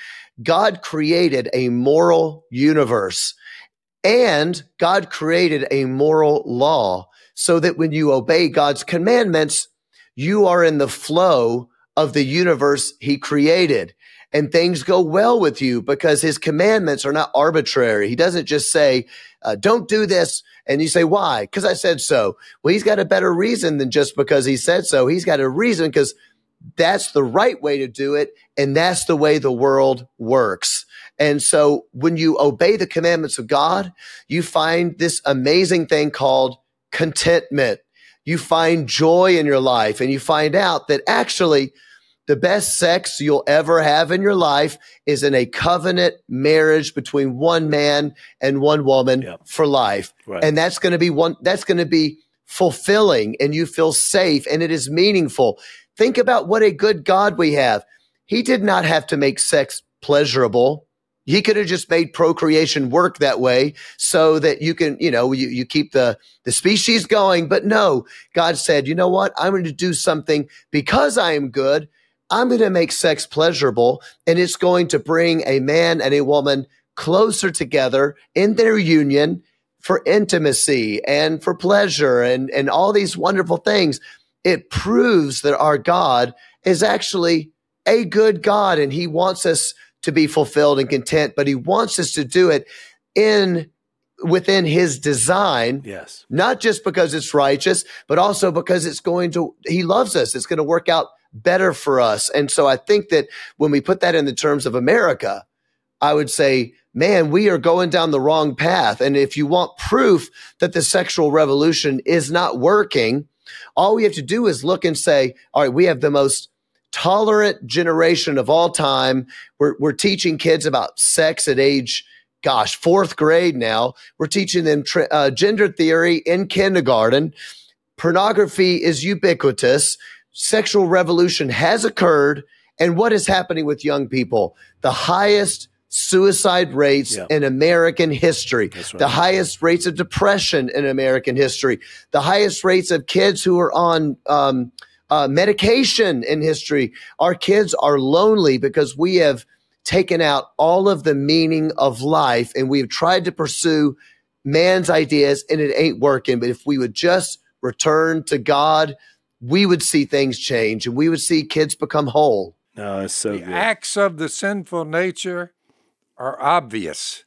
God created a moral universe and God created a moral law so that when you obey God's commandments, you are in the flow of the universe he created and things go well with you because his commandments are not arbitrary. He doesn't just say, uh, don't do this. And you say, why? Because I said so. Well, he's got a better reason than just because he said so. He's got a reason because that's the right way to do it. And that's the way the world works. And so when you obey the commandments of God, you find this amazing thing called contentment. You find joy in your life and you find out that actually the best sex you'll ever have in your life is in a covenant marriage between one man and one woman yep. for life. Right. And that's going to be one, that's going to be fulfilling and you feel safe and it is meaningful. Think about what a good God we have. He did not have to make sex pleasurable. He could have just made procreation work that way so that you can, you know, you, you keep the, the species going. But no, God said, you know what? I'm going to do something because I am good. I'm going to make sex pleasurable and it's going to bring a man and a woman closer together in their union for intimacy and for pleasure and, and all these wonderful things. It proves that our God is actually a good God and he wants us to be fulfilled and content, but he wants us to do it in within his design.
Yes.
Not just because it's righteous, but also because it's going to, he loves us. It's going to work out better for us. And so I think that when we put that in the terms of America, I would say, man, we are going down the wrong path. And if you want proof that the sexual revolution is not working, all we have to do is look and say, all right, we have the most tolerant generation of all time. We're, we're teaching kids about sex at age, gosh, fourth grade now. We're teaching them uh, gender theory in kindergarten. Pornography is ubiquitous. Sexual revolution has occurred. And what is happening with young people? The highest suicide rates yeah. in American history, right. the highest rates of depression in American history, the highest rates of kids who are on um, uh, medication in history. Our kids are lonely because we have taken out all of the meaning of life and we've tried to pursue man's ideas and it ain't working. But if we would just return to God, we would see things change and we would see kids become whole.
No, it's so
the
good.
acts of the sinful nature are obvious.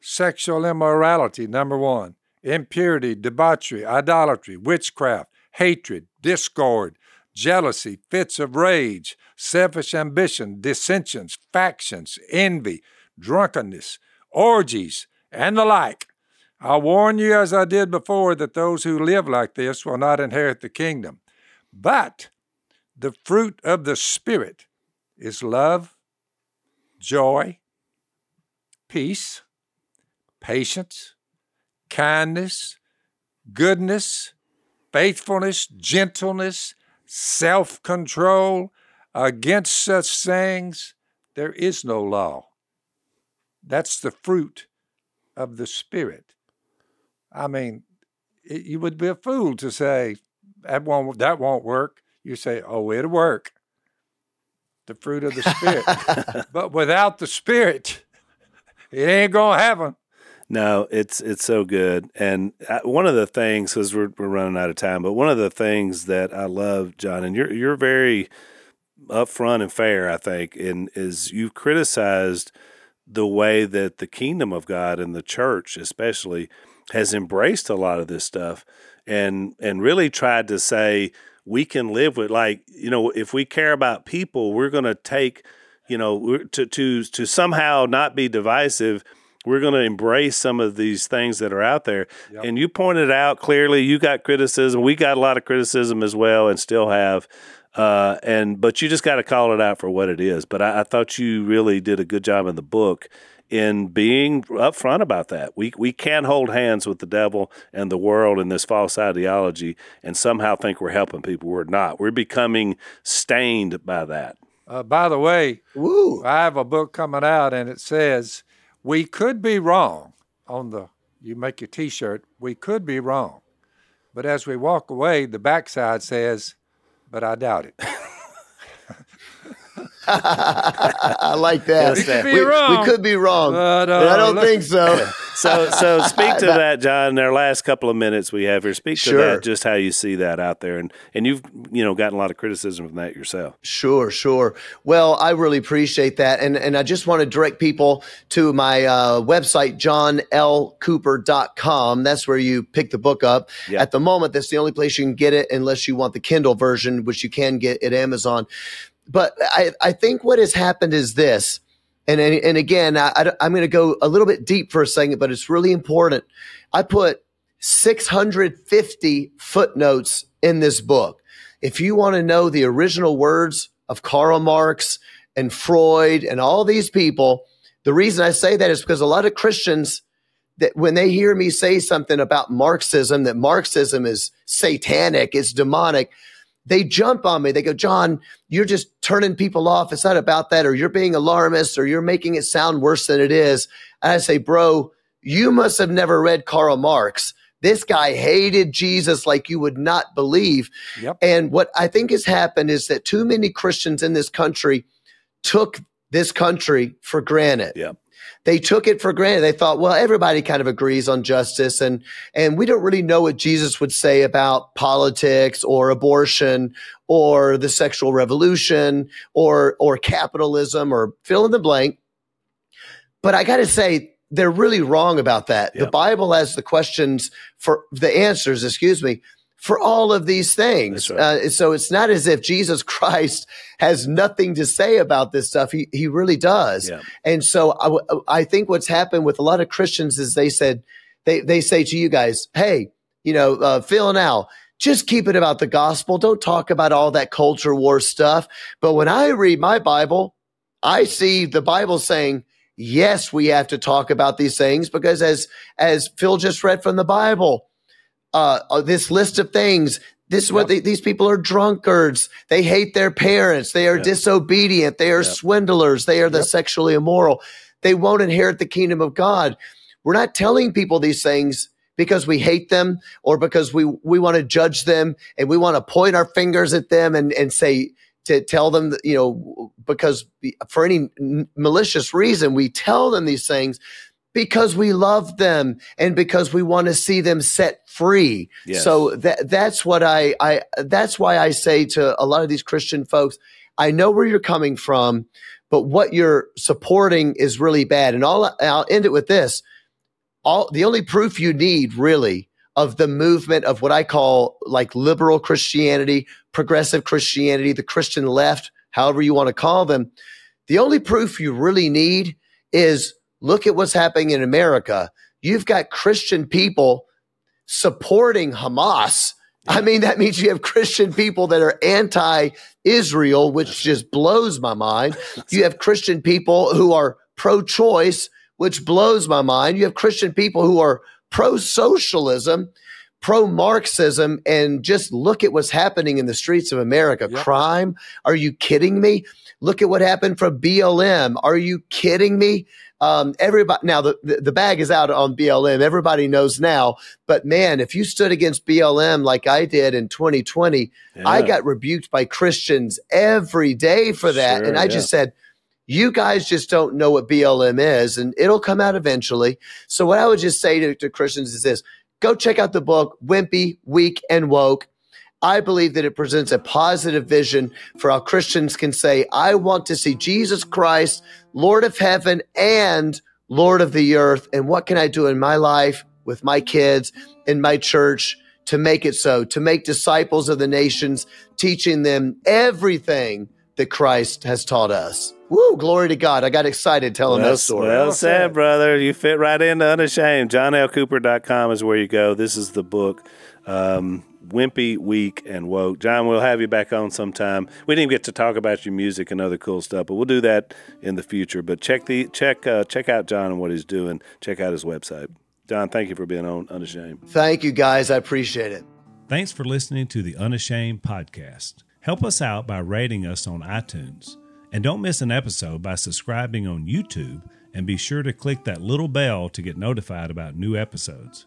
Sexual immorality, number one. Impurity, debauchery, idolatry, witchcraft, hatred, discord, jealousy, fits of rage, selfish ambition, dissensions, factions, envy, drunkenness, orgies, and the like. I warn you, as I did before, that those who live like this will not inherit the kingdom. But the fruit of the Spirit is love, joy, peace, patience, kindness, goodness, faithfulness, gentleness, self control. Against such things, there is no law. That's the fruit of the Spirit. I mean, it, you would be a fool to say that won't that won't work. You say, "Oh, it'll work." The fruit of the Spirit, but without the Spirit, it ain't gonna happen.
No, it's it's so good. And uh, one of the things, because we're we're running out of time, but one of the things that I love, John, and you're you're very upfront and fair, I think, and is you've criticized the way that the kingdom of God and the church, especially, has embraced a lot of this stuff, and and really tried to say we can live with like you know if we care about people, we're going to take you know to to to somehow not be divisive we're going to embrace some of these things that are out there. Yep. And you pointed out clearly, you got criticism. We got a lot of criticism as well, and still have. Uh, and but you just got to call it out for what it is. But I, I, thought you really did a good job in the book in being upfront about that. We we can't hold hands with the devil and the world and this false ideology and somehow think we're helping people. We're not. We're becoming stained by that.
Uh, by the way, Woo. I have a book coming out, and it says we could be wrong on the, you make your t shirt, we could be wrong. But as we walk away, the backside says, but I doubt it.
I like that.
We could be
we,
wrong.
We could be wrong. But, uh, I don't think so.
so, so speak to that, John. In our last couple of minutes we have here, speak to
sure.
that. Just how you see that out there, and and you've you know gotten a lot of criticism from that yourself.
Sure, sure. Well, I really appreciate that, and and I just want to direct people to my uh, website, johnlcooper.com. That's where you pick the book up. Yep. At the moment, that's the only place you can get it, unless you want the Kindle version, which you can get at Amazon but I, I think what has happened is this, and and again, I, I'm going to go a little bit deep for a second, but it's really important. I put 650 footnotes in this book. If you want to know the original words of Karl Marx and Freud and all these people, the reason I say that is because a lot of Christians that when they hear me say something about Marxism, that Marxism is satanic, it's demonic, they jump on me. They go, John, you're just turning people off. It's not about that, or you're being alarmist, or you're making it sound worse than it is. And I say, bro, you must have never read Karl Marx. This guy hated Jesus like you would not believe. Yep. And what I think has happened is that too many Christians in this country took this country for granted.
Yep
they took it for granted. They thought, well, everybody kind of agrees on justice and, and we don't really know what Jesus would say about politics or abortion or the sexual revolution or, or capitalism or fill in the blank. But I got to say, they're really wrong about that. Yep. The Bible has the questions for the answers, excuse me, for all of these things. Right. Uh, so it's not as if Jesus Christ has nothing to say about this stuff. He, he really does. Yeah. And so I, I think what's happened with a lot of Christians is they said, they, they say to you guys, Hey, you know, uh, Phil and Al, just keep it about the gospel. Don't talk about all that culture war stuff. But when I read my Bible, I see the Bible saying, yes, we have to talk about these things because as, as Phil just read from the Bible, uh, uh, this list of things. This is what they, these people are drunkards. They hate their parents. They are yep. disobedient. They are yep. swindlers. They are the sexually immoral. They won't inherit the kingdom of God. We're not telling people these things because we hate them or because we, we want to judge them and we want to point our fingers at them and, and say, to tell them, that, you know, because for any malicious reason, we tell them these things because we love them and because we want to see them set free. Yes. So that that's what I I that's why I say to a lot of these Christian folks, I know where you're coming from, but what you're supporting is really bad. And all I'll end it with this. All the only proof you need really of the movement of what I call like liberal Christianity, progressive Christianity, the Christian left, however you want to call them. The only proof you really need is Look at what's happening in America. You've got Christian people supporting Hamas. I mean, that means you have Christian people that are anti Israel, which just blows my mind. You have Christian people who are pro choice, which blows my mind. You have Christian people who are pro socialism. pro Marxism and just look at what's happening in the streets of America.
Yep.
Crime. Are you kidding me? Look at what happened from BLM. Are you kidding me? Um, everybody now the, the the bag is out on BLM. Everybody knows now. But man, if you stood against BLM like I did in 2020, I got rebuked by Christians every day for that,
Sure,
and I
yeah.
just said. You guys just don't know what BLM is, and it'll come out eventually. So, what I would just say to, to Christians is this go check out the book, Wimpy, Weak, and Woke. I believe that it presents a positive vision for how Christians can say, I want to see Jesus Christ, Lord of heaven and Lord of the earth. And what can I do in my life with my kids, in my church to make it so, to make disciples of the nations, teaching them everything that Christ has taught us? Woo, glory to God. I got excited telling
well,
that story.
well
Well
said,
said.
brother. You fit right into Unashamed. JohnLCooper.com is where you go. This is the book, um, Wimpy, Weak, and Woke. John, we'll have you back on sometime. We didn't get to talk about your music and other cool stuff, but we'll do that in the future. But check the check uh, check out John and what he's doing. Check out his website. John, thank you for being on Unashamed.
Thank you, guys. I appreciate it.
Thanks for listening to the Unashamed podcast. Help us out by rating us on iTunes. And don't miss an episode by subscribing on YouTube and be sure to click that little bell to get notified about new episodes.